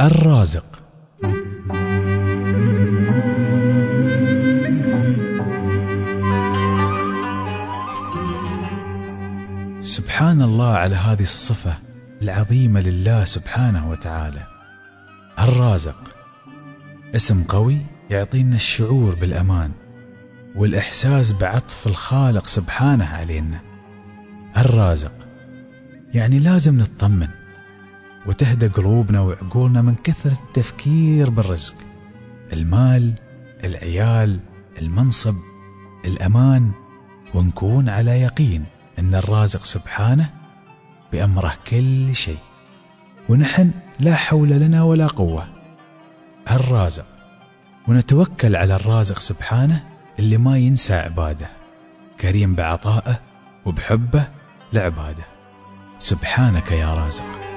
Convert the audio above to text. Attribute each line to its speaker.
Speaker 1: الرازق. سبحان الله على هذه الصفة العظيمة لله سبحانه وتعالى. الرازق. اسم قوي يعطينا الشعور بالأمان والإحساس بعطف الخالق سبحانه علينا. الرازق. يعني لازم نطمن وتهدى قلوبنا وعقولنا من كثرة التفكير بالرزق. المال العيال المنصب الأمان. ونكون على يقين أن الرازق سبحانه بأمره كل شيء. ونحن لا حول لنا ولا قوة. الرازق. ونتوكل على الرازق سبحانه اللي ما ينسى عباده. كريم بعطائه وبحبه لعباده. سبحانك يا رازق.